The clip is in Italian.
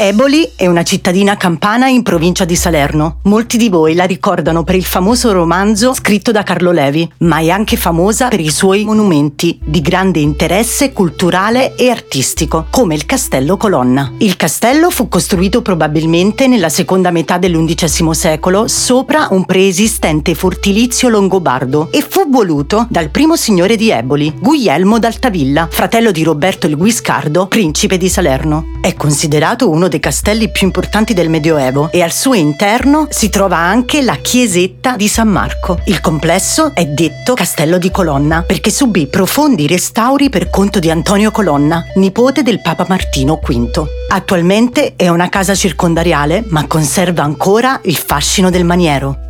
Eboli è una cittadina campana in provincia di Salerno. Molti di voi la ricordano per il famoso romanzo scritto da Carlo Levi, ma è anche famosa per i suoi monumenti di grande interesse culturale e artistico, come il Castello Colonna. Il castello fu costruito probabilmente nella seconda metà dell'undicesimo secolo sopra un preesistente fortilizio longobardo e fu voluto dal primo signore di Eboli, Guglielmo d'Altavilla, fratello di Roberto il Guiscardo, principe di Salerno. È considerato uno dei castelli più importanti del Medioevo e al suo interno si trova anche la chiesetta di San Marco. Il complesso è detto Castello di Colonna perché subì profondi restauri per conto di Antonio Colonna, nipote del Papa Martino V. Attualmente è una casa circondariale ma conserva ancora il fascino del maniero.